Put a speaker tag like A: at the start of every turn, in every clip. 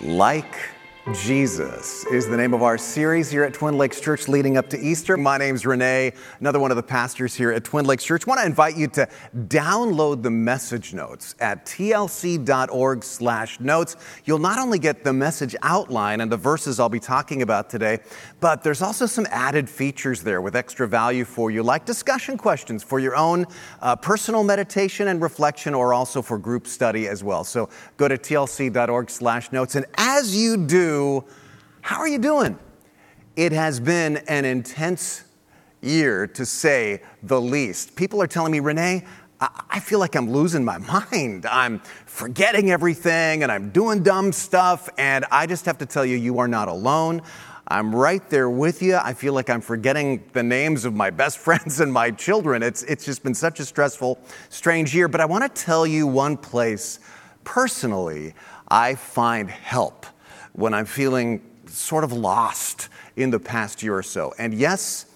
A: Like Jesus is the name of our series here at Twin Lakes Church leading up to Easter. My name's Rene, another one of the pastors here at Twin Lakes Church. I want to invite you to download the message notes at tlc.org slash notes. You'll not only get the message outline and the verses I'll be talking about today, but there's also some added features there with extra value for you, like discussion questions for your own uh, personal meditation and reflection, or also for group study as well. So go to tlc.org slash notes. And as you do, how are you doing? It has been an intense year, to say the least. People are telling me, Rene, I feel like I'm losing my mind. I'm forgetting everything and I'm doing dumb stuff. And I just have to tell you, you are not alone. I'm right there with you. I feel like I'm forgetting the names of my best friends and my children. It's, it's just been such a stressful, strange year. But I want to tell you one place personally I find help when I'm feeling sort of lost in the past year or so. And yes,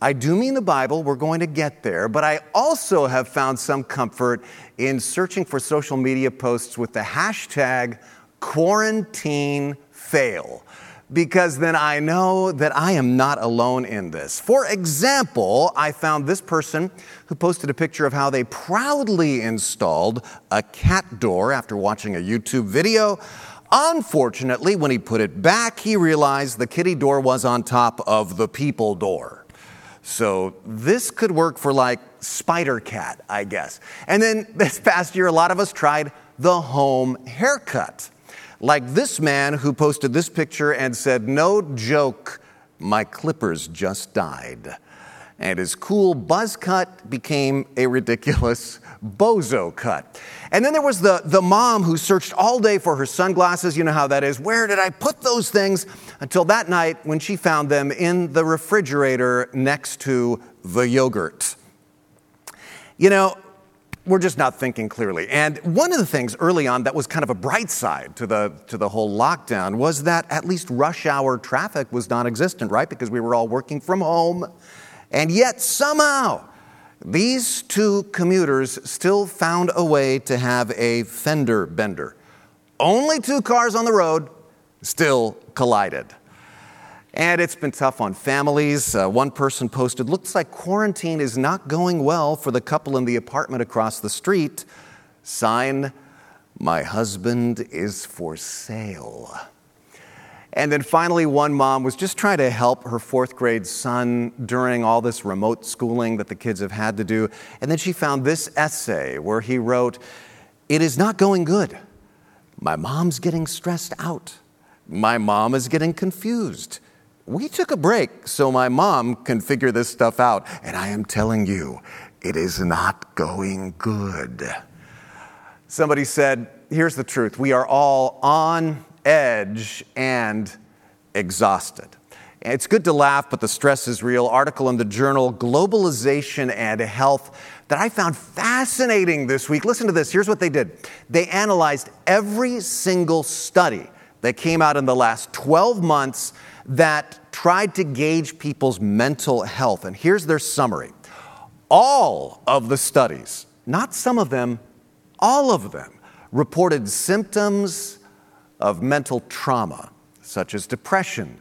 A: I do mean the Bible, we're going to get there, but I also have found some comfort in searching for social media posts with the hashtag quarantine fail. Because then I know that I am not alone in this. For example, I found this person who posted a picture of how they proudly installed a cat door after watching a YouTube video Unfortunately, when he put it back, he realized the kitty door was on top of the people door. So this could work for like Spider Cat, I guess. And then this past year, a lot of us tried the home haircut. Like this man who posted this picture and said, No joke, my clippers just died. And his cool buzz cut became a ridiculous bozo cut. And then there was the, the mom who searched all day for her sunglasses. You know how that is. Where did I put those things? Until that night when she found them in the refrigerator next to the yogurt. You know, we're just not thinking clearly. And one of the things early on that was kind of a bright side to the, to the whole lockdown was that at least rush hour traffic was non existent, right? Because we were all working from home. And yet, somehow, these two commuters still found a way to have a fender bender. Only two cars on the road still collided. And it's been tough on families. Uh, one person posted, Looks like quarantine is not going well for the couple in the apartment across the street. Sign, My husband is for sale. And then finally, one mom was just trying to help her fourth grade son during all this remote schooling that the kids have had to do. And then she found this essay where he wrote, It is not going good. My mom's getting stressed out. My mom is getting confused. We took a break so my mom can figure this stuff out. And I am telling you, it is not going good. Somebody said, Here's the truth we are all on edge and exhausted. It's good to laugh, but the stress is real. Article in the journal Globalization and Health that I found fascinating this week. Listen to this. Here's what they did they analyzed every single study that came out in the last 12 months that tried to gauge people's mental health. And here's their summary all of the studies, not some of them, all of them, reported symptoms of mental trauma, such as depression,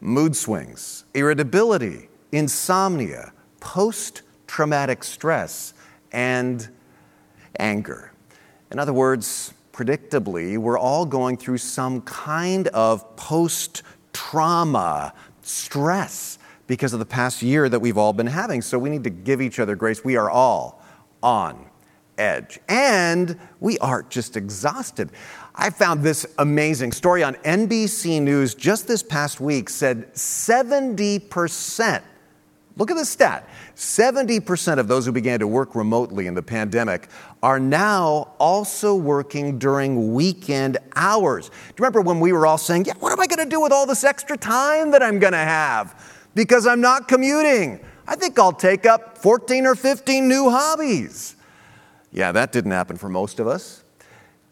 A: mood swings, irritability, insomnia, post traumatic stress, and anger. In other words, predictably, we're all going through some kind of post trauma stress because of the past year that we've all been having. So we need to give each other grace. We are all on edge. And we are just exhausted. I found this amazing story on NBC News just this past week said 70%, look at the stat, 70% of those who began to work remotely in the pandemic are now also working during weekend hours. Do you remember when we were all saying, Yeah, what am I going to do with all this extra time that I'm going to have? Because I'm not commuting. I think I'll take up 14 or 15 new hobbies. Yeah, that didn't happen for most of us.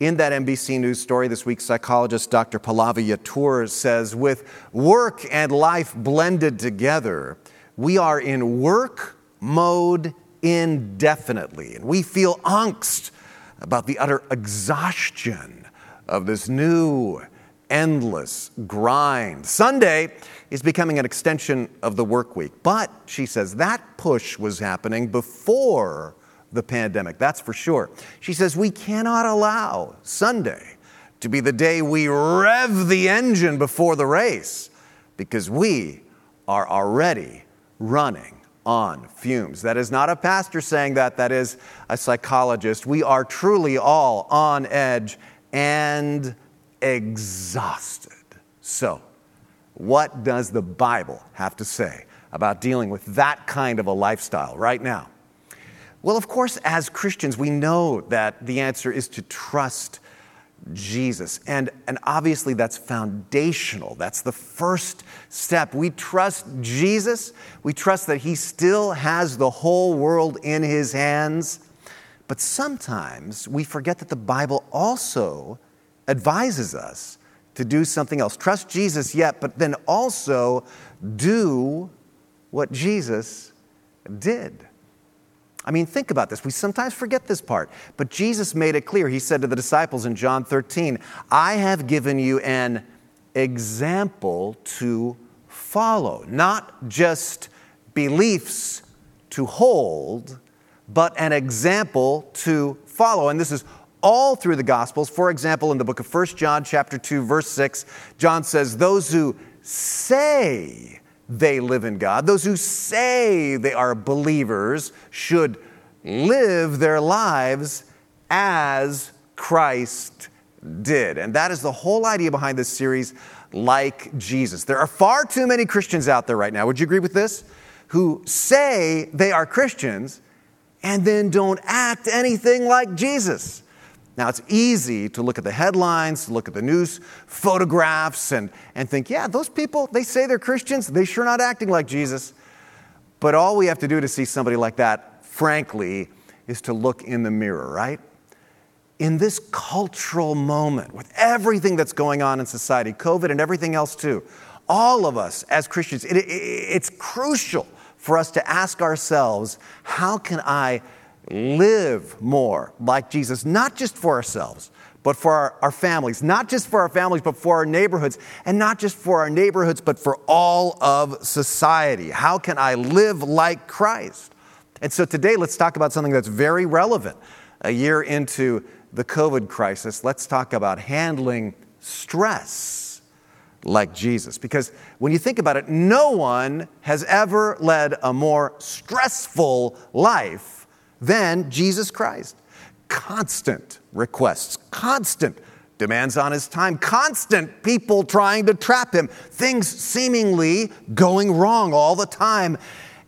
A: In that NBC News story this week, psychologist Dr. Pallavi Yattur says with work and life blended together, we are in work mode indefinitely. And we feel angst about the utter exhaustion of this new endless grind. Sunday is becoming an extension of the work week. But, she says, that push was happening before the pandemic, that's for sure. She says, we cannot allow Sunday to be the day we rev the engine before the race because we are already running on fumes. That is not a pastor saying that, that is a psychologist. We are truly all on edge and exhausted. So, what does the Bible have to say about dealing with that kind of a lifestyle right now? Well, of course, as Christians, we know that the answer is to trust Jesus. And, and obviously, that's foundational. That's the first step. We trust Jesus. We trust that He still has the whole world in His hands. But sometimes we forget that the Bible also advises us to do something else. Trust Jesus, yet, but then also do what Jesus did. I mean, think about this. We sometimes forget this part, but Jesus made it clear. He said to the disciples in John 13, I have given you an example to follow, not just beliefs to hold, but an example to follow. And this is all through the Gospels. For example, in the book of 1 John, chapter 2, verse 6, John says, Those who say they live in God, those who say they are believers, should live their lives as Christ did. And that is the whole idea behind this series, like Jesus. There are far too many Christians out there right now, would you agree with this? Who say they are Christians and then don't act anything like Jesus. Now, it's easy to look at the headlines, to look at the news photographs, and, and think, yeah, those people, they say they're Christians, they sure not acting like Jesus. But all we have to do to see somebody like that, frankly, is to look in the mirror, right? In this cultural moment, with everything that's going on in society, COVID and everything else too, all of us as Christians, it, it, it's crucial for us to ask ourselves how can I live more like Jesus, not just for ourselves, but for our, our, families, not just for our families, but for our neighborhoods, and not just for our neighborhoods, but for all of society. How can I live like Christ? And so today, let's talk about something that's very relevant. A year into the COVID crisis, let's talk about handling stress like Jesus. Because when you think about it, no one has ever led a more stressful life than Jesus Christ. Constant requests, constant demands on his time, constant people trying to trap him, things seemingly going wrong all the time.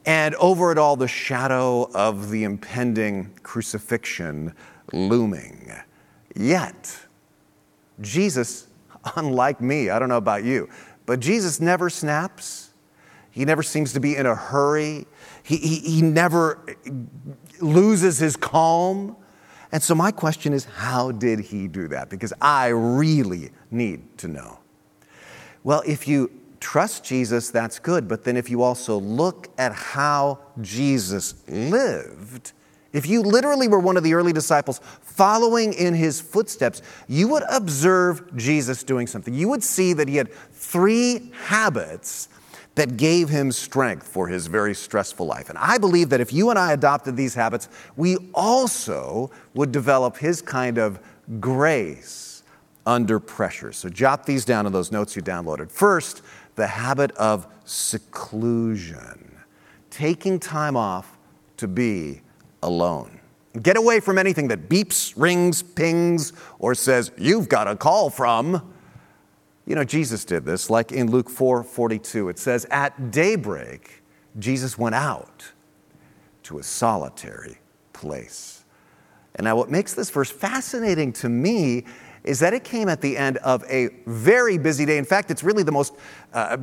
A: And over it all, the shadow of the impending crucifixion looming. Yet, Jesus, unlike me, I don't know about you, but Jesus never snaps. He never seems to be in a hurry. He, he, he never loses his calm. And so, my question is how did he do that? Because I really need to know. Well, if you trust Jesus, that's good. But then, if you also look at how Jesus lived, if you literally were one of the early disciples following in his footsteps, you would observe Jesus doing something. You would see that he had three habits that gave him strength for his very stressful life. And I believe that if you and I adopted these habits, we also would develop his kind of grace under pressure. So jot these down in those notes you downloaded. First, the habit of seclusion, taking time off to be alone. Get away from anything that beeps, rings, pings, or says, You've got a call from you know, Jesus did this, like in Luke 4 42. It says, At daybreak, Jesus went out to a solitary place. And now, what makes this verse fascinating to me is that it came at the end of a very busy day. In fact, it's really the most uh,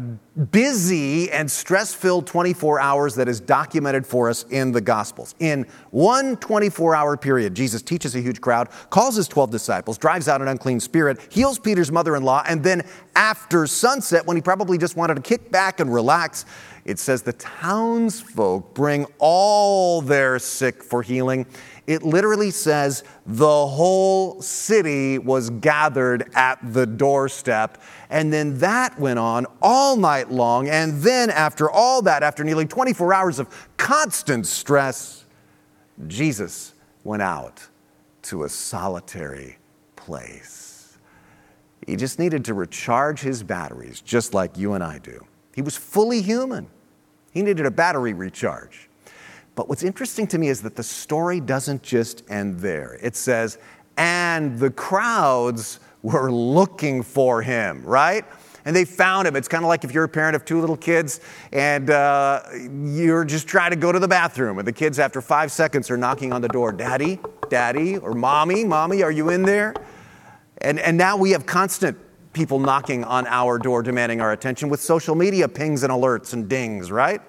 A: busy and stress filled 24 hours that is documented for us in the Gospels. In one 24 hour period, Jesus teaches a huge crowd, calls his 12 disciples, drives out an unclean spirit, heals Peter's mother in law, and then after sunset when he probably just wanted to kick back and relax. It says the townsfolk bring all their sick for healing. It literally says the whole city was gathered at the doorstep. And then that went on all night long. And then, after all that, after nearly 24 hours of constant stress, Jesus went out to a solitary place. He just needed to recharge his batteries, just like you and I do. He was fully human. He needed a battery recharge. But what's interesting to me is that the story doesn't just end there. It says, and the crowds were looking for him, right? And they found him. It's kind of like if you're a parent of two little kids and uh, you're just trying to go to the bathroom, and the kids, after five seconds, are knocking on the door Daddy, Daddy, or Mommy, Mommy, are you in there? And, and now we have constant people knocking on our door demanding our attention with social media pings and alerts and dings, right?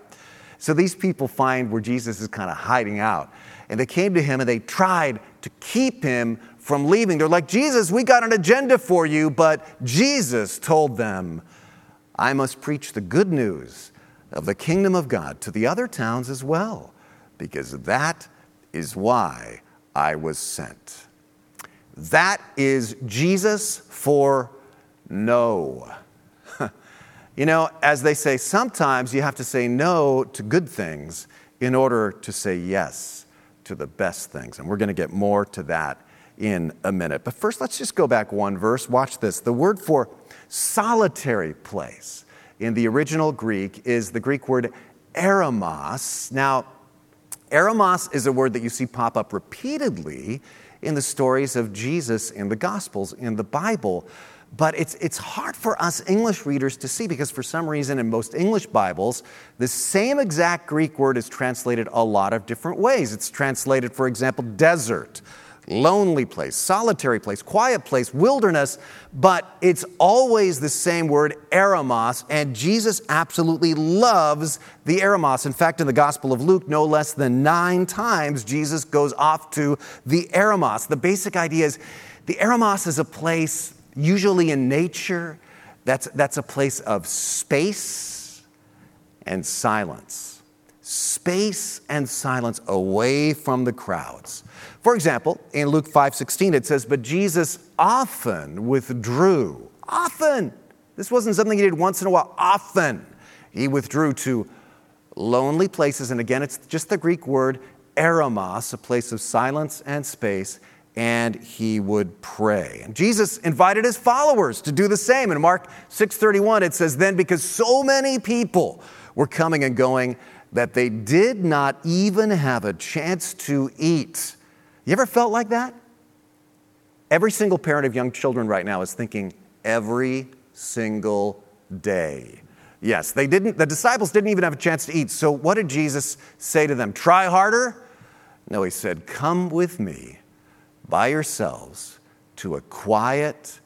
A: So these people find where Jesus is kind of hiding out. And they came to him and they tried to keep him from leaving. They're like, Jesus, we got an agenda for you. But Jesus told them, I must preach the good news of the kingdom of God to the other towns as well, because that is why I was sent. That is Jesus for no. You know, as they say, sometimes you have to say no to good things in order to say yes to the best things. And we're going to get more to that in a minute. But first, let's just go back one verse. Watch this. The word for solitary place in the original Greek is the Greek word eremos. Now, eremos is a word that you see pop up repeatedly in the stories of Jesus in the Gospels, in the Bible. But it's, it's hard for us English readers to see because, for some reason, in most English Bibles, the same exact Greek word is translated a lot of different ways. It's translated, for example, desert, lonely place, solitary place, quiet place, wilderness, but it's always the same word, eremos, and Jesus absolutely loves the eremos. In fact, in the Gospel of Luke, no less than nine times, Jesus goes off to the eremos. The basic idea is the eremos is a place usually in nature, that's, that's a place of space and silence. Space and silence away from the crowds. For example, in Luke 5:16 it says, "But Jesus often withdrew." Often. This wasn't something he did once in a while. Often. He withdrew to lonely places and again it's just the Greek word eremos, a place of silence and space and he would pray. And Jesus invited his followers to do the same. In Mark 6:31 it says then because so many people were coming and going that they did not even have a chance to eat. You ever felt like that? Every single parent of young children right now is thinking every single day. Yes, they didn't the disciples didn't even have a chance to eat. So what did Jesus say to them? Try harder? No, he said, "Come with me." By yourselves to a quiet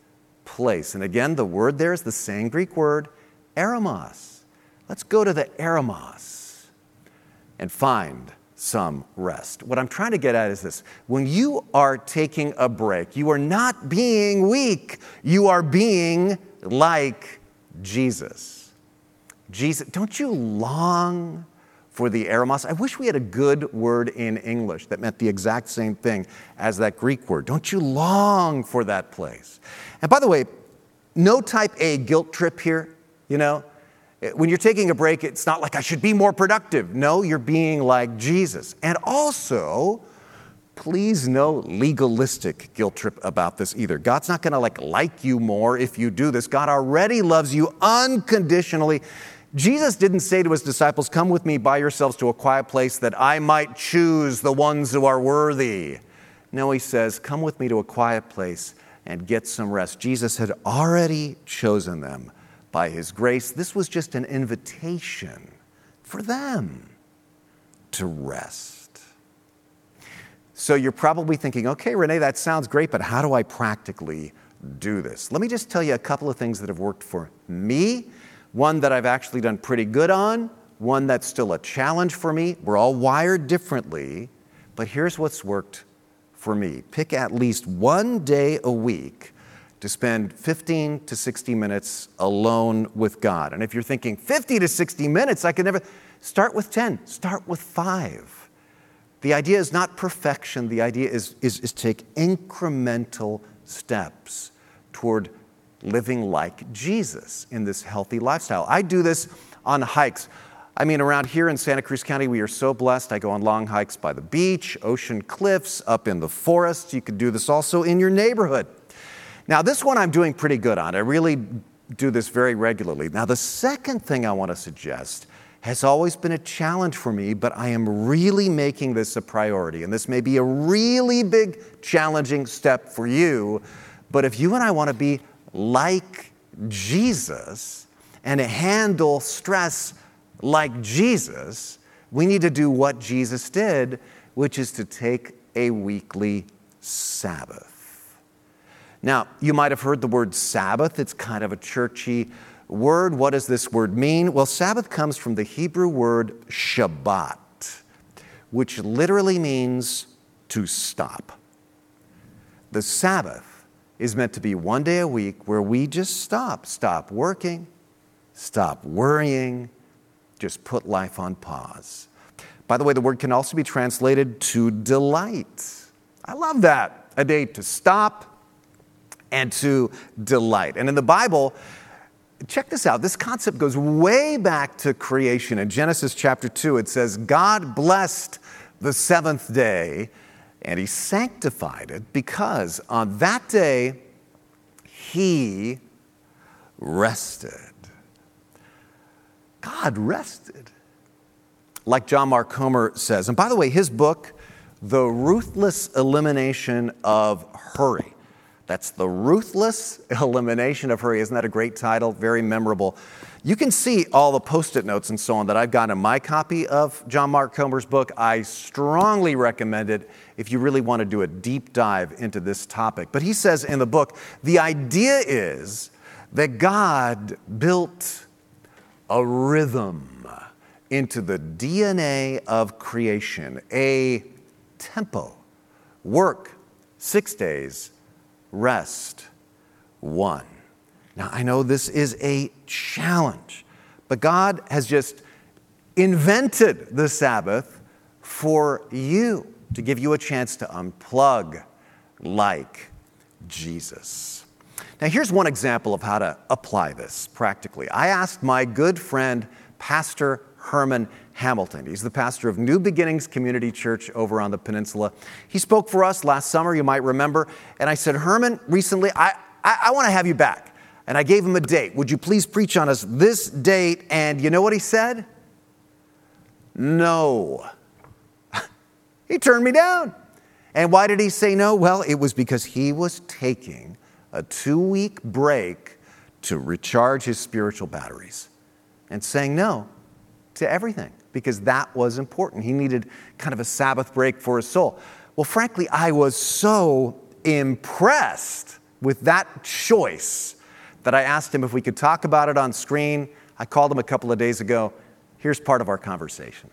A: place. And again, the word there is the same Greek word, eremos. Let's go to the eremos and find some rest. What I'm trying to get at is this when you are taking a break, you are not being weak, you are being like Jesus. Jesus, don't you long for the eremos. I wish we had a good word in English that meant the exact same thing as that Greek word. Don't you long for that place? And by the way, no type A guilt trip here, you know? Eh, when you're taking a break, it's not like I should be more productive. No, you're being like Jesus. And also, please no legalistic guilt trip about this either. God's not going to like like you more if you do this. God already loves you unconditionally. Jesus didn't say to his disciples, Come with me by yourselves to a quiet place that I might choose the ones who are worthy. No, he says, Come with me to a quiet place and get some rest. Jesus had already chosen them by his grace. This was just an invitation for them to rest. So you're probably thinking, okay, Rene, that sounds great, but how do I practically do this? Let me just tell you a couple of things that have worked for me one that I've actually done pretty good on, one that's still a challenge for me. We're all wired differently, but here's what's worked for me pick at least one day a week to spend 15 to 60 minutes alone with God. And if you're thinking 50 to 60 minutes, I could never, start with 10, start with five. The idea is not perfection, the idea is, is, is take incremental steps toward living like Jesus in this healthy lifestyle. I do this on hikes. I mean, around here in Santa Cruz County, we are so blessed. I go on long hikes by the beach, ocean cliffs, up in the forests. You could do this also in your neighborhood. Now, this one I'm doing pretty good on. I really do this very regularly. Now, the second thing I want to suggest has always been a challenge for me, but I am really making this a priority. And this may be a really big, challenging step for you. But if you and I want to be like Jesus and handle stress like Jesus, we need to do what Jesus did, which is to take a weekly Sabbath. Now, you might have heard the word Sabbath. It's kind of a churchy word. What does this word mean? Well, Sabbath comes from the Hebrew word Shabbat, which literally means to stop. The Sabbath is meant to be one day a week where we just stop, stop working, stop worrying, just put life on pause. By the way, the word can also be translated to delight. I love that. A day to stop, and to delight. And in the Bible, check this out. This concept goes way back to creation. In Genesis chapter 2, it says, God blessed the seventh day and he sanctified it because on that day he rested. God rested. Like John Mark Comer says, and by the way, his book, The Ruthless Elimination of Hurry, that's the ruthless elimination of hurry. Isn't that a great title? Very memorable. You can see all the post it notes and so on that I've got in my copy of John Mark Comer's book. I strongly recommend it if you really want to do a deep dive into this topic. But he says in the book the idea is that God built a rhythm into the DNA of creation, a tempo. Work six days rest one. Now, I know this is a challenge, but God has just invented the Sabbath for you to give you a chance to unplug like Jesus. Now, here's one example of how to apply this practically. I asked my good friend, Pastor Herman Hamilton. He's the pastor of New Beginnings Community Church over on the peninsula. He spoke for us last summer, you might remember. And I said, Herman, recently, I, I, I want to have you back. And I gave him a date. Would you please preach on us this date? And you know what he said? No. he turned me down. And why did he say no? Well, it was because he was taking a two week break to recharge his spiritual batteries and saying no to everything because that was important. He needed kind of a Sabbath break for his soul. Well, frankly, I was so impressed with that choice that I asked him if we could talk about it on screen. I called him a couple of days ago. Here's part of our conversation.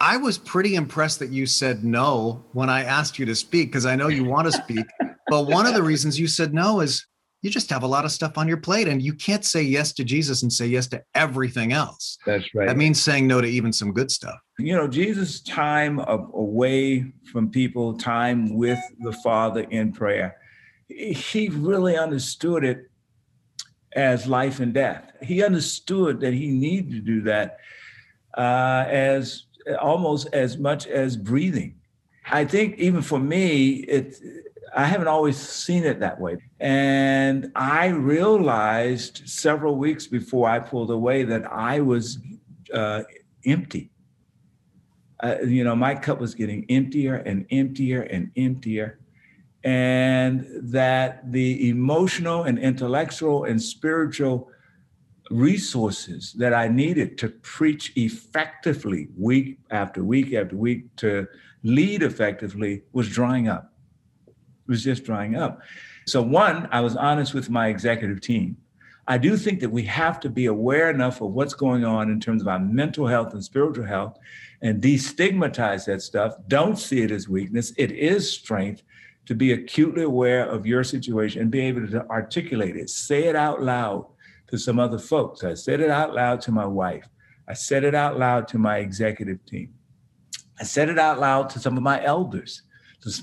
B: I was pretty impressed that you said no when I asked you to speak because I know you want to speak. but one of the reasons you said no is you just have a lot of stuff on your plate and you can't say yes to Jesus and say yes to everything else.
C: That's right.
B: That means saying no to even some good stuff.
C: You know, Jesus' time of, away from people, time with the Father in prayer, he really understood it as life and death. He understood that he needed to do that uh, as almost as much as breathing. I think even for me, it I haven't always seen it that way. And I realized several weeks before I pulled away that I was uh, empty. Uh, you know, my cup was getting emptier and emptier and emptier. And that the emotional and intellectual and spiritual resources that I needed to preach effectively week after week after week, to lead effectively, was drying up It was just drying up. So, one, I was honest with my executive team. I do think that we have to be aware enough of what's going on in terms of our mental health and spiritual health and destigmatize that stuff. Don't see it as weakness, it is strength. To be acutely aware of your situation and be able to articulate it, say it out loud to some other folks. I said it out loud to my wife. I said it out loud to my executive team. I said it out loud to some of my elders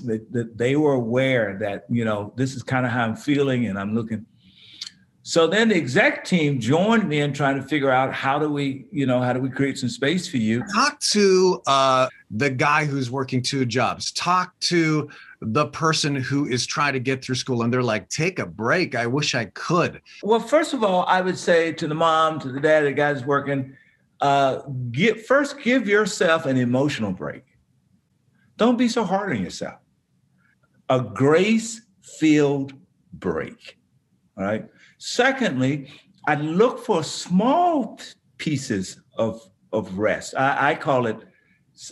C: that they were aware that, you know, this is kind of how I'm feeling and I'm looking. So then the exec team joined me in trying to figure out how do we, you know, how do we create some space for you?
B: Talk to uh, the guy who's working two jobs. Talk to the person who is trying to get through school and they're like, take a break. I wish I could.
C: Well, first of all, I would say to the mom, to the dad, the guys working, uh, get first give yourself an emotional break. Don't be so hard on yourself. A grace-filled break. All right. Secondly, I look for small pieces of, of rest. I, I call it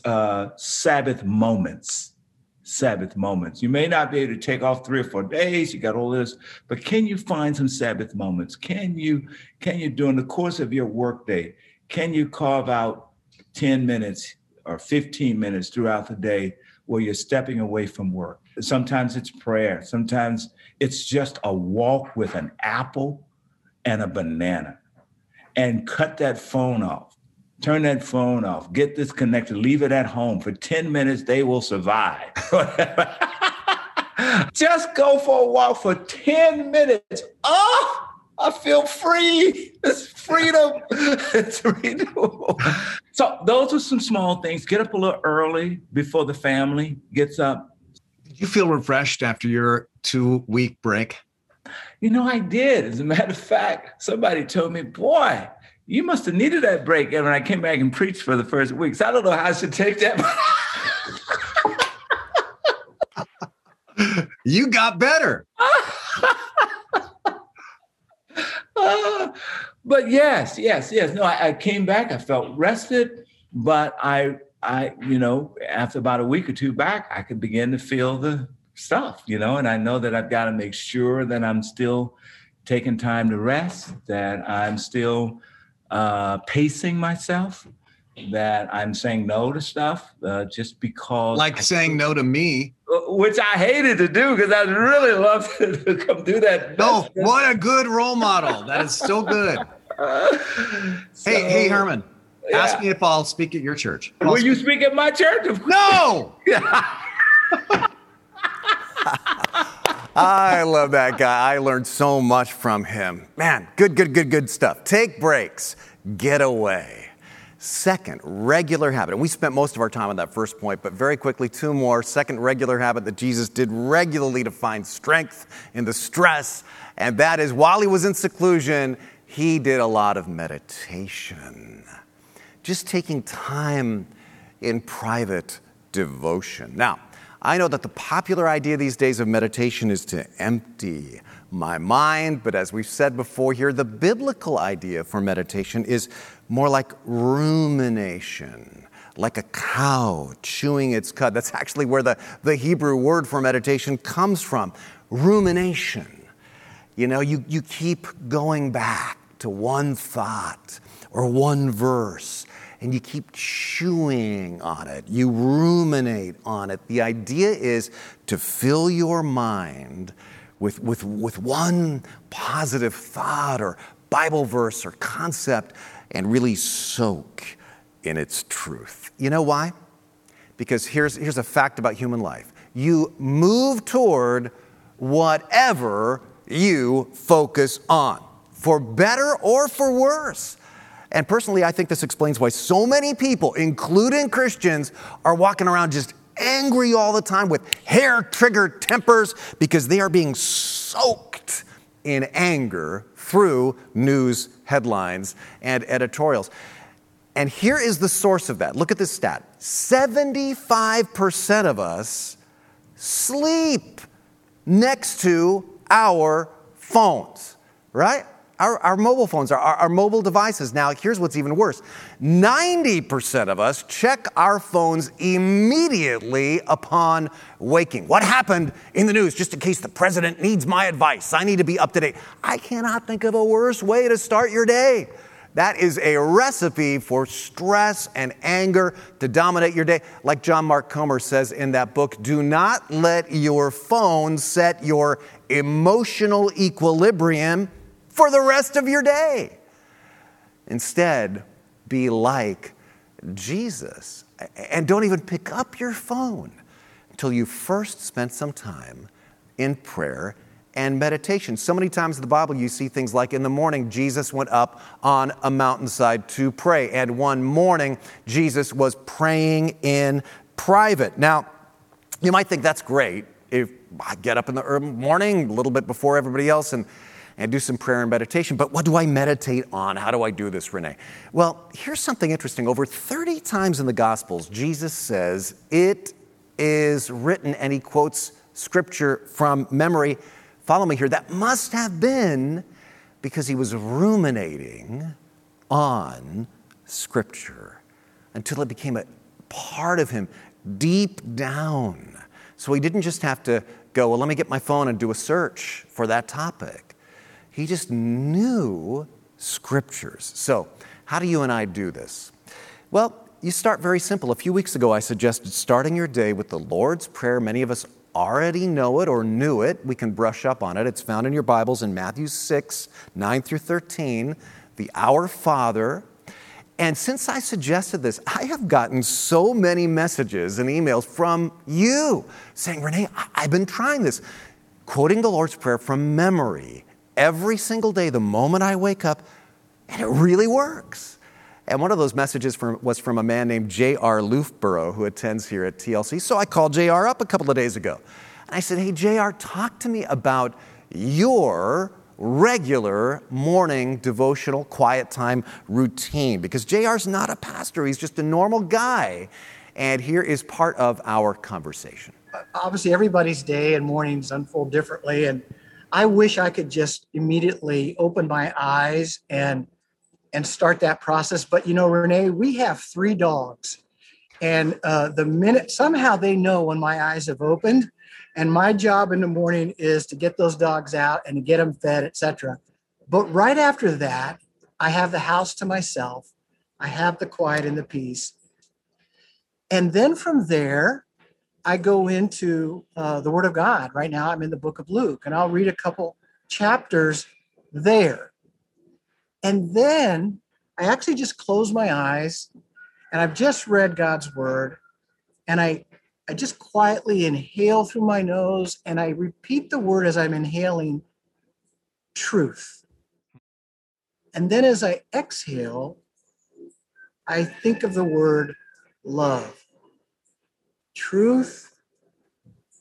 C: uh, Sabbath moments. Sabbath moments. You may not be able to take off three or four days. You got all this, but can you find some Sabbath moments? Can you can you during the course of your workday can you carve out 10 minutes or 15 minutes throughout the day where you're stepping away from work? Sometimes it's prayer, sometimes it's just a walk with an apple and a banana and cut that phone off. Turn that phone off, get disconnected, leave it at home for 10 minutes, they will survive. just go for a walk for 10 minutes. Oh, I feel free. It's freedom. it's freedom. so those are some small things. Get up a little early before the family gets up.
B: Did you feel refreshed after your two week break?
C: You know, I did. As a matter of fact, somebody told me, boy, you must have needed that break. And when I came back and preached for the first week, so I don't know how I should take that.
B: you got better.
C: Uh, but yes, yes, yes. No, I, I, came back. I felt rested, but I, I, you know, after about a week or two back, I could begin to feel the stuff, you know, and I know that I've got to make sure that I'm still taking time to rest, that I'm still uh, pacing myself, that I'm saying no to stuff uh, just because.
B: Like I saying no to me.
C: Uh, which I hated to do because I really love to come do that.
B: No, what a good role model. That is so good. so, hey, hey, Herman. Yeah. Ask me if I'll speak at your church.
C: I'll Will speak. you speak at my church?
B: No.
A: I love that guy. I learned so much from him. Man, good, good, good, good stuff. Take breaks, get away. Second, regular habit. And we spent most of our time on that first point, but very quickly, two more. Second, regular habit that Jesus did regularly to find strength in the stress. And that is while he was in seclusion, he did a lot of meditation. Just taking time in private devotion. Now, I know that the popular idea these days of meditation is to empty my mind, but as we've said before here, the biblical idea for meditation is more like rumination, like a cow chewing its cud. That's actually where the, the Hebrew word for meditation comes from rumination. You know, you, you keep going back to one thought or one verse and you keep chewing on it. You ruminate on it. The idea is to fill your mind with, with, with one positive thought or Bible verse or concept and really soak in its truth. You know why? Because here's, here's a fact about human life you move toward whatever you focus on, for better or for worse. And personally, I think this explains why so many people, including Christians, are walking around just angry all the time with hair triggered tempers because they are being soaked in anger through news headlines and editorials. And here is the source of that. Look at this stat 75% of us sleep next to our phones, right? Our, our mobile phones, our, our mobile devices. Now, here's what's even worse 90% of us check our phones immediately upon waking. What happened in the news, just in case the president needs my advice? I need to be up to date. I cannot think of a worse way to start your day That is a recipe for stress and anger to dominate your day. Like John Mark Comer says in that book, do not let your phone set your emotional equilibrium for the rest of your day. Instead, be like Jesus. And don't even pick up your phone until you first spent some time in prayer and meditation. So many times in the Bible, you see things like in the morning, Jesus went up on a mountainside to pray. And one morning, Jesus was praying in private. Now, you might think that's great if I get up in the morning, a little bit before everybody else, and, and do some prayer and meditation. But what do I meditate on? How do I do this, Rene? Well, here's something interesting. Over 30 times in the Gospels, Jesus says, It is written, and he quotes scripture from memory follow me here, that must have been because he was ruminating on Scripture until it became a part of him deep down. So he didn't just have to go, well, let me get my phone and do a search for that topic. He just knew Scriptures. So, how do you and I do this? Well, you start very simple. A few weeks ago, I suggested starting your day with the Lord's Prayer. Many of us already know it or knew it, we can brush up on it. It's found in your Bibles in Matthew 6, 9 through 13, the Our Father. And since I suggested this, I have gotten so many messages and emails from you saying, Rene, I've been trying this, quoting the Lord's Prayer from memory every single day, the moment I wake up, and it really works. And one of those messages from, was from a man named J.R. Loofborough, who attends here at TLC. So I called J.R. up a couple of days ago. And I said, Hey, J.R., talk to me about your regular morning devotional quiet time routine. Because JR's not a pastor, he's just a normal guy. And here is part of our conversation.
D: Obviously, everybody's day and mornings unfold differently. And I wish I could just immediately open my eyes and and start that process. But you know, Rene, we have three dogs, and uh, the minute somehow they know when my eyes have opened, and my job in the morning is to get those dogs out and to get them fed, etc. But right after that, I have the house to myself. I have the quiet and the peace, and then from there. I go into uh, the Word of God. Right now, I'm in the book of Luke, and I'll read a couple chapters there and then I actually just close my eyes and I've just read God's word and I I just quietly inhale through my nose and I repeat the word as I'm inhaling truth. And then as I exhale, I think of the word love. Truth,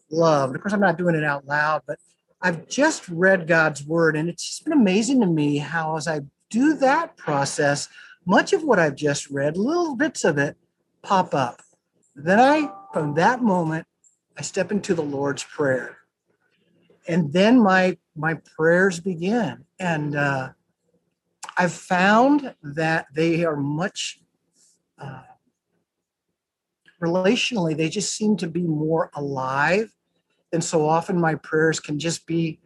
D: love. of course, I'm not doing it out loud, but I've just read God's word, and it's just been amazing to me how, as I do that process, much of what I've just read, little bits of it pop up. Then I, from that moment, I step into the Lord's Prayer. And then my my prayers begin. And uh, I've found that they are much uh, relationally, they just seem to be more alive. And so often my prayers can just be,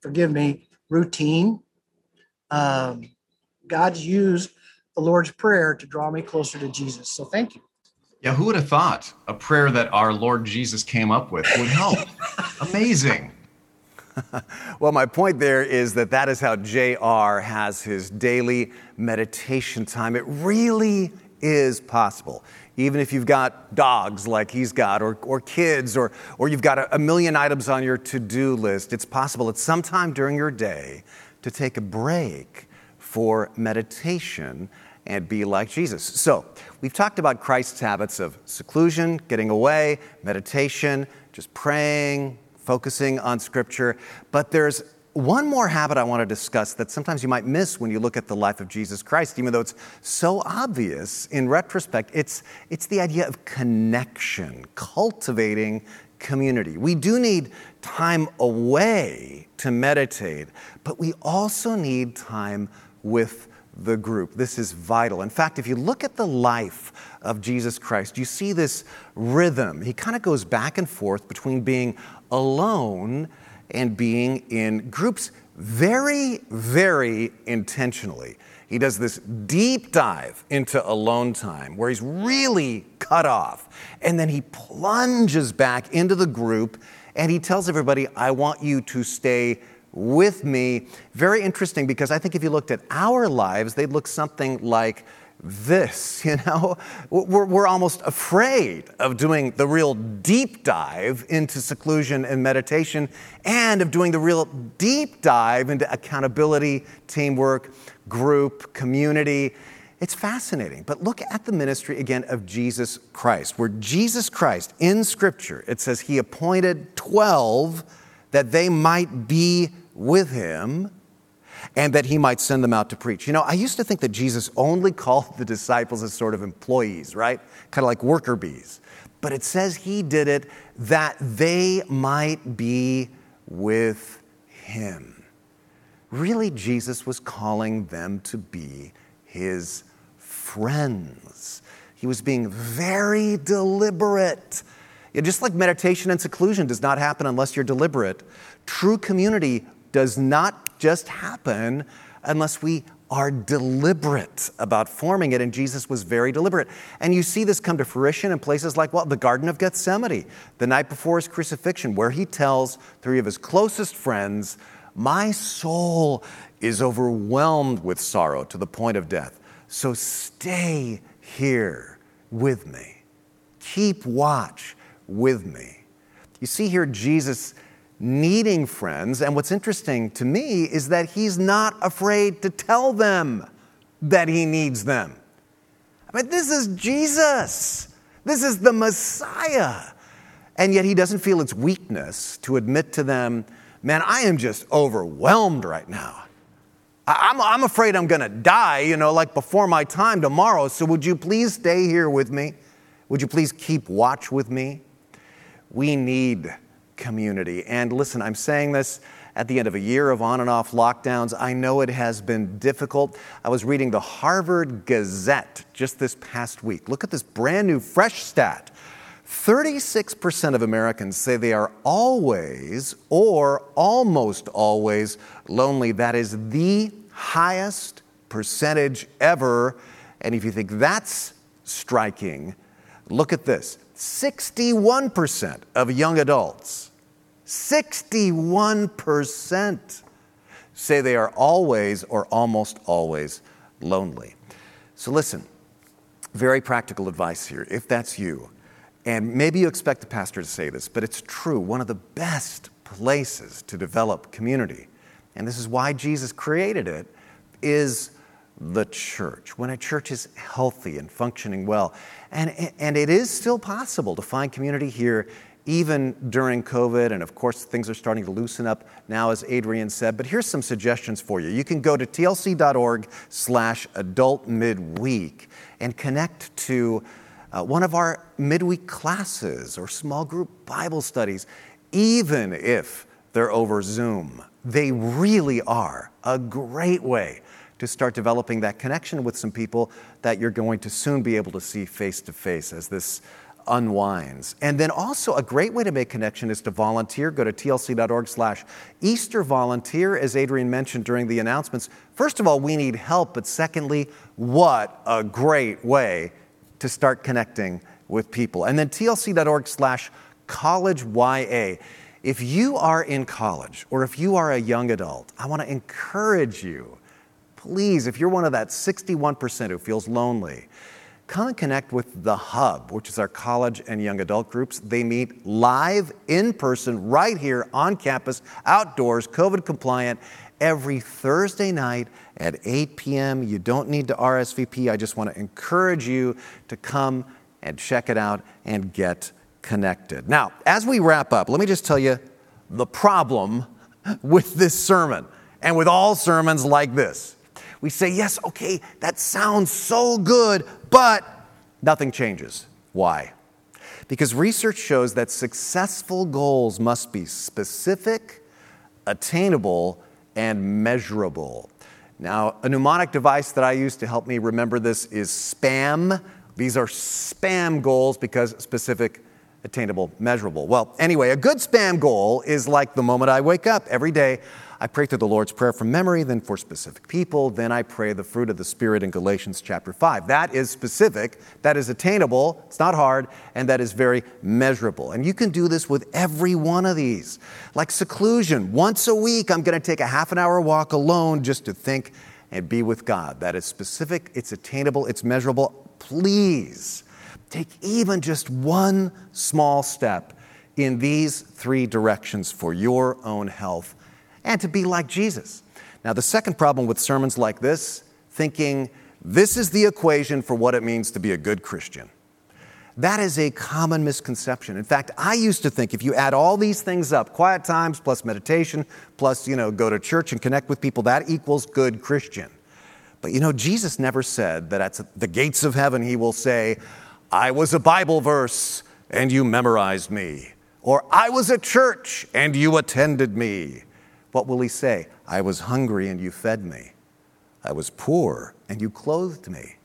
D: forgive me, routine um, God's used the Lord's Prayer to draw me closer to Jesus. So thank you.
B: Yeah, who would have thought a prayer that our Lord Jesus came up with would help? Amazing.
A: well, my point there is that that is how JR has his daily meditation time. It really is possible. Even if you've got dogs like he's got, or, or kids, or, or you've got a, a million items on your to do list, it's possible at some time during your day to take a break for meditation and be like Jesus. So, we've talked about Christ's habits of seclusion, getting away, meditation, just praying, focusing on Scripture. But there's one more habit I want to discuss that sometimes you might miss when you look at the life of Jesus Christ, even though it's so obvious in retrospect. It's, it's the idea of connection, cultivating community. We do need time away to meditate, but we also need time with the group. This is vital. In fact, if you look at the life of Jesus Christ, you see this rhythm. He kind of goes back and forth between being alone and being in groups very, very intentionally. He does this deep dive into alone time where he's really cut off. And then he plunges back into the group and he tells everybody, I want you to stay with me. Very interesting because I think if you looked at our lives, they'd look something like this, you know? We're, we're almost afraid of doing the real deep dive into seclusion and meditation and of doing the real deep dive into accountability, teamwork, group, community. It's fascinating. But look at the ministry again of Jesus Christ, where Jesus Christ in Scripture, it says he appointed 12 that they might be with him and that he might send them out to preach. You know, I used to think that Jesus only called the disciples as sort of employees, right? Kind of like worker bees. But it says he did it that they might be with him. Really, Jesus was calling them to be his friends. He was being very deliberate. just like meditation and seclusion does not happen unless you're deliberate, true community does not just happen unless we are deliberate about forming it, and Jesus was very deliberate. And you see this come to fruition in places like, well, the Garden of Gethsemane, the night before his crucifixion, where he tells three of his closest friends, My soul is overwhelmed with sorrow to the point of death. So stay here with me. Keep watch with me. You see here Jesus needing friends. And what's interesting to me is that he's not afraid to tell them that he needs them. I mean, this is Jesus, this is the Messiah. And yet he doesn't feel it's weakness to admit to them, man, I am just overwhelmed right now. I'm, I'm afraid I'm to die, you know, like before my time tomorrow. So would you please stay here with me? Would you please keep watch with me? We need community. And listen, I'm saying this at the end of a year of on and off lockdowns. I know it has been difficult. I was reading the Harvard Gazette just this past week. Look at this brand new, fresh stat. 36% of Americans say they are always or almost always lonely. That is the highest percentage ever. And if you think that's striking, look at this 61% of young adults, 61% say they are always or almost always lonely. So, listen, very practical advice here. If that's you, and maybe you expect the pastor to say this, but it's true, one of the best places to develop community, and this is why Jesus created it, is the church, when a church is healthy and functioning well. And, and it is still possible to find community here even during COVID. And of course, things are starting to loosen up now, as Adrian said. But here's some suggestions for you. You can go to tlc.org slash adult midweek and connect to uh, one of our midweek classes or small group Bible studies, even if they're over Zoom. They really are a great way to start developing that connection with some people that you're going to soon be able to see face to face as this unwinds. And then also a great way to make connection is to volunteer. Go to tlc.org slash Easter volunteer, as Adrian mentioned during the announcements. First of all, we need help, but secondly, what a great way to start connecting with people. And then tlc.org slash college YA. If you are in college or if you are a young adult, I want to encourage you please, if you're one of that 61% who feels lonely, come and connect with The Hub, which is our college and young adult groups. They meet live in person right here on campus, outdoors, COVID compliant, every Thursday night at 8 p.m. You don't need to RSVP. I just want to encourage you to come and check it out and get connected. Now, as we wrap up, let me just tell you the problem with this sermon and with all sermons like this we say, yes, okay, that sounds so good, but nothing changes. Why? Because research shows that successful goals must be specific, attainable, and measurable. Now, a mnemonic device that I use to help me remember this is SPAM. These are SPAM goals because specific, attainable, measurable. Well, anyway, a good SPAM goal is like the moment I wake up every day. I pray through the Lord's Prayer from memory, then for specific people. Then I pray the fruit of the Spirit in Galatians chapter 5. That is specific, that is attainable, it's not hard, and that is very measurable. And you can do this with every one of these. Like seclusion, once a week, I'm going to take a half an hour walk alone just to think and be with God. That is specific, it's attainable, it's measurable. Please take even just one small step in these three directions for your own health and to be like Jesus. Now, the second problem with sermons like this, thinking this is the equation for what it means to be a good Christian. That is a common misconception. In fact, I used to think if you add all these things up, quiet times plus meditation, plus, you know, go to church and connect with people, that equals good Christian. But you know, Jesus never said that at the gates of heaven he will say, I was a Bible verse and you memorized me. Or I was a church and you attended me. What will he say? I was hungry and you fed me. I was poor and you clothed me.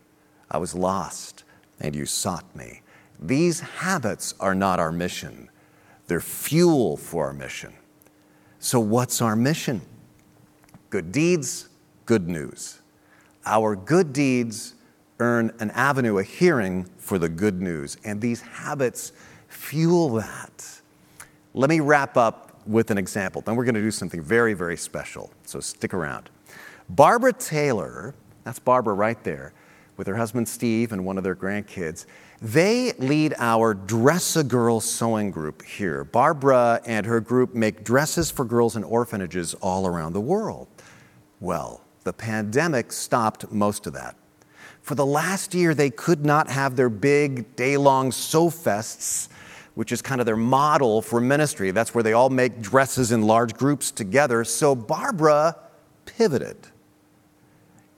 A: I was lost and you sought me. These habits are not our mission, they're fuel for our mission. So, what's our mission? Good deeds, good news. Our good deeds earn an avenue, a hearing for the good news, and these habits fuel that. Let me wrap up with an example. Then we're going to do something very, very special. So stick around. Barbara Taylor, that's Barbara right there, with her husband Steve and one of their grandkids, they lead our Dress a Girl sewing group here. Barbara and her group make dresses for girls in orphanages all around the world. Well, the pandemic stopped most of that. For the last year, they could not have their big day long sew fests which is kind of their model for ministry. That's where they all make dresses in large groups together. So Barbara pivoted.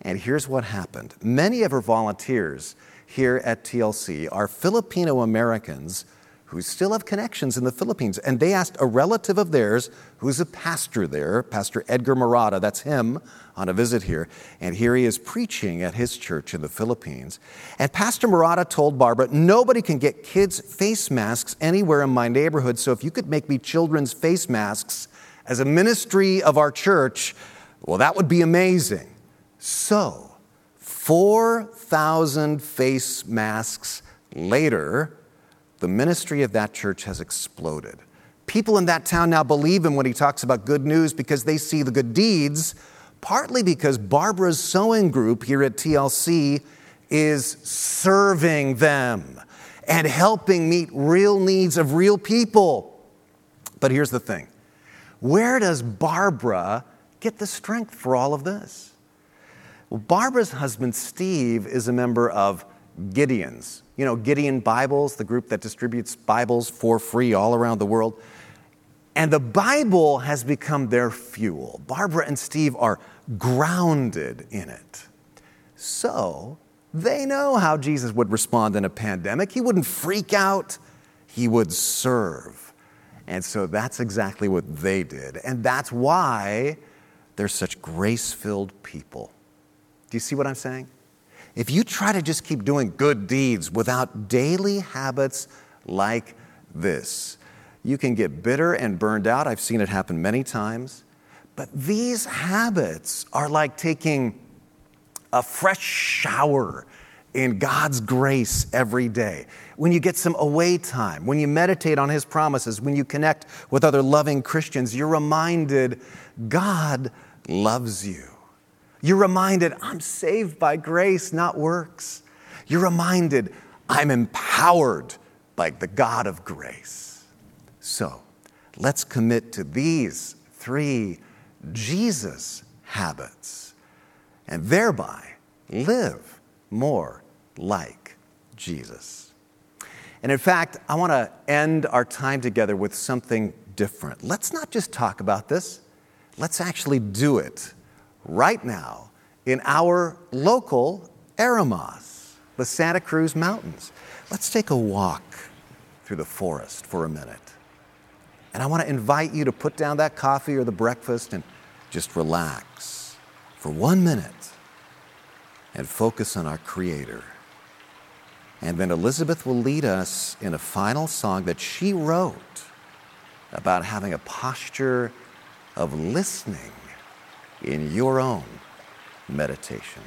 A: And here's what happened many of her volunteers here at TLC are Filipino Americans who still have connections in the Philippines. And they asked a relative of theirs who's a pastor there, Pastor Edgar Murata, that's him on a visit here. And here he is preaching at his church in the Philippines. And Pastor Murata told Barbara, Nobody can get kids' face masks anywhere in my neighborhood. So if you could make me children's face masks as a ministry of our church, well, that would be amazing. So, 4,000 face masks later, the ministry of that church has exploded. People in that town now believe him when he talks about good news because they see the good deeds, partly because Barbara's sewing group here at TLC is serving them and helping meet real needs of real people. But here's the thing where does Barbara get the strength for all of this? Well, Barbara's husband, Steve, is a member of Gideon's you know, Gideon Bibles, the group that distributes Bibles for free all around the world. And the Bible has become their fuel. Barbara and Steve are grounded in it. So they know how Jesus would respond in a pandemic. He wouldn't freak out, he would serve. And so that's exactly what they did. And that's why they're such grace filled people. Do you see what I'm saying? If you try to just keep doing good deeds without daily habits like this, you can get bitter and burned out. I've seen it happen many times. But these habits are like taking a fresh shower in God's grace every day. When you get some away time, when you meditate on His promises, when you connect with other loving Christians, you're reminded God loves you. You're reminded, I'm saved by grace, not works. You're reminded, I'm empowered by the God of grace. So let's commit to these three Jesus habits and thereby live more like Jesus. And in fact, I want to end our time together with something different. Let's not just talk about this, let's actually do it right now in our local Eremos, the Santa Cruz Mountains. Let's take a walk through the forest for a minute. And I want to invite you to put down that coffee or the breakfast and just relax for one minute and focus on our Creator. And then Elizabeth will lead us in a final song that she wrote about having a posture of listening in your own meditation.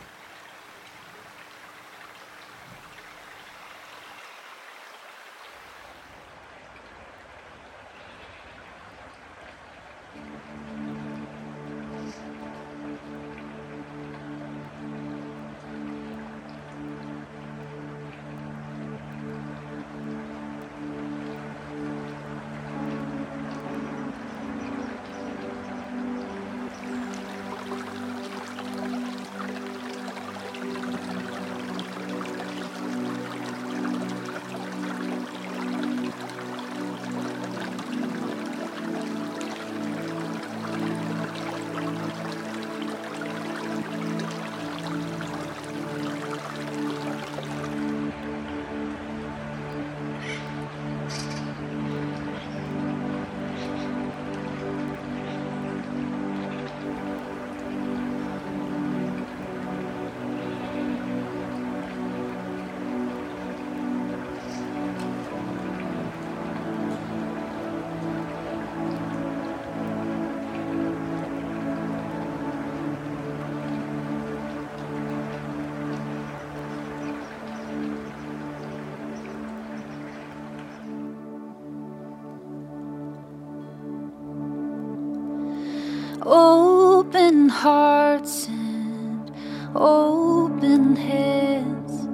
E: hearts and open heads,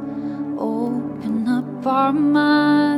E: open up our minds.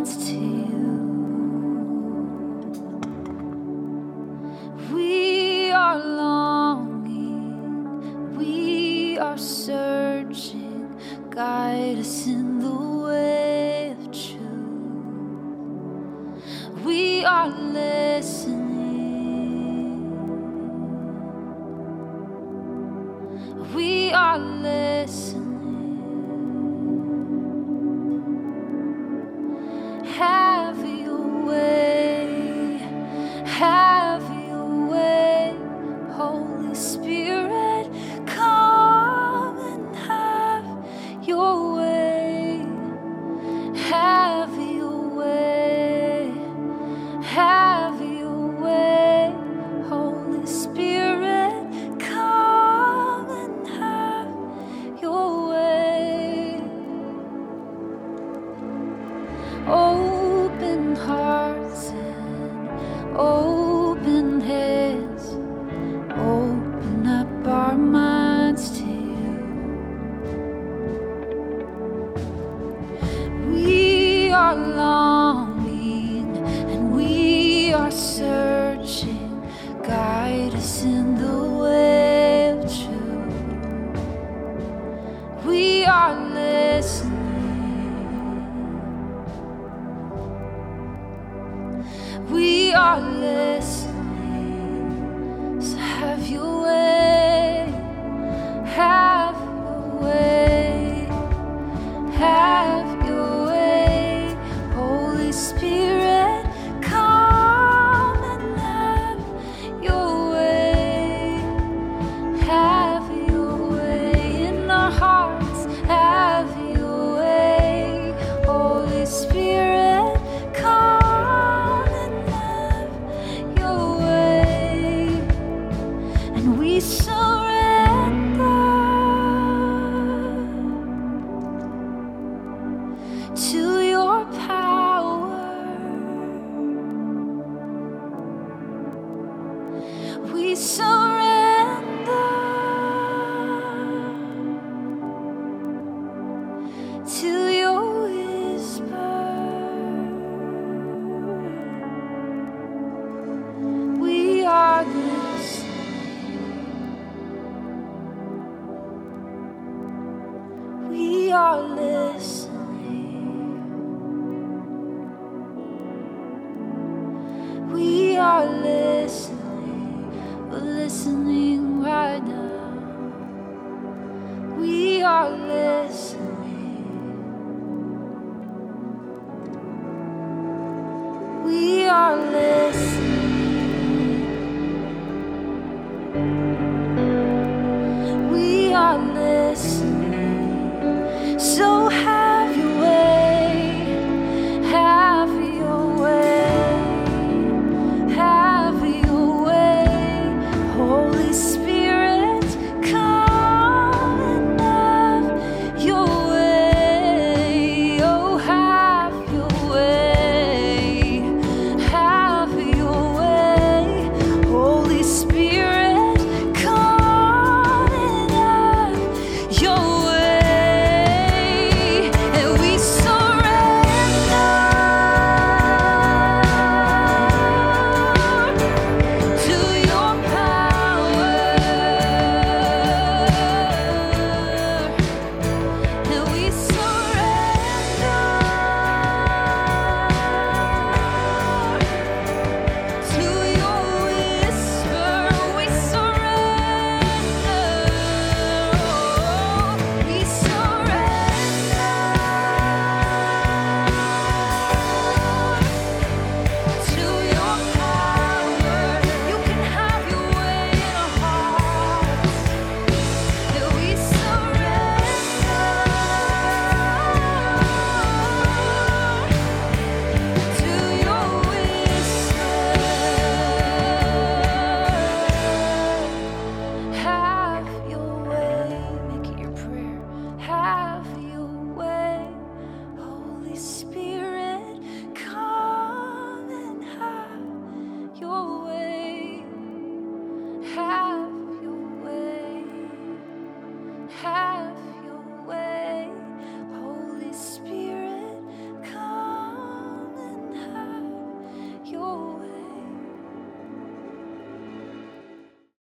E: to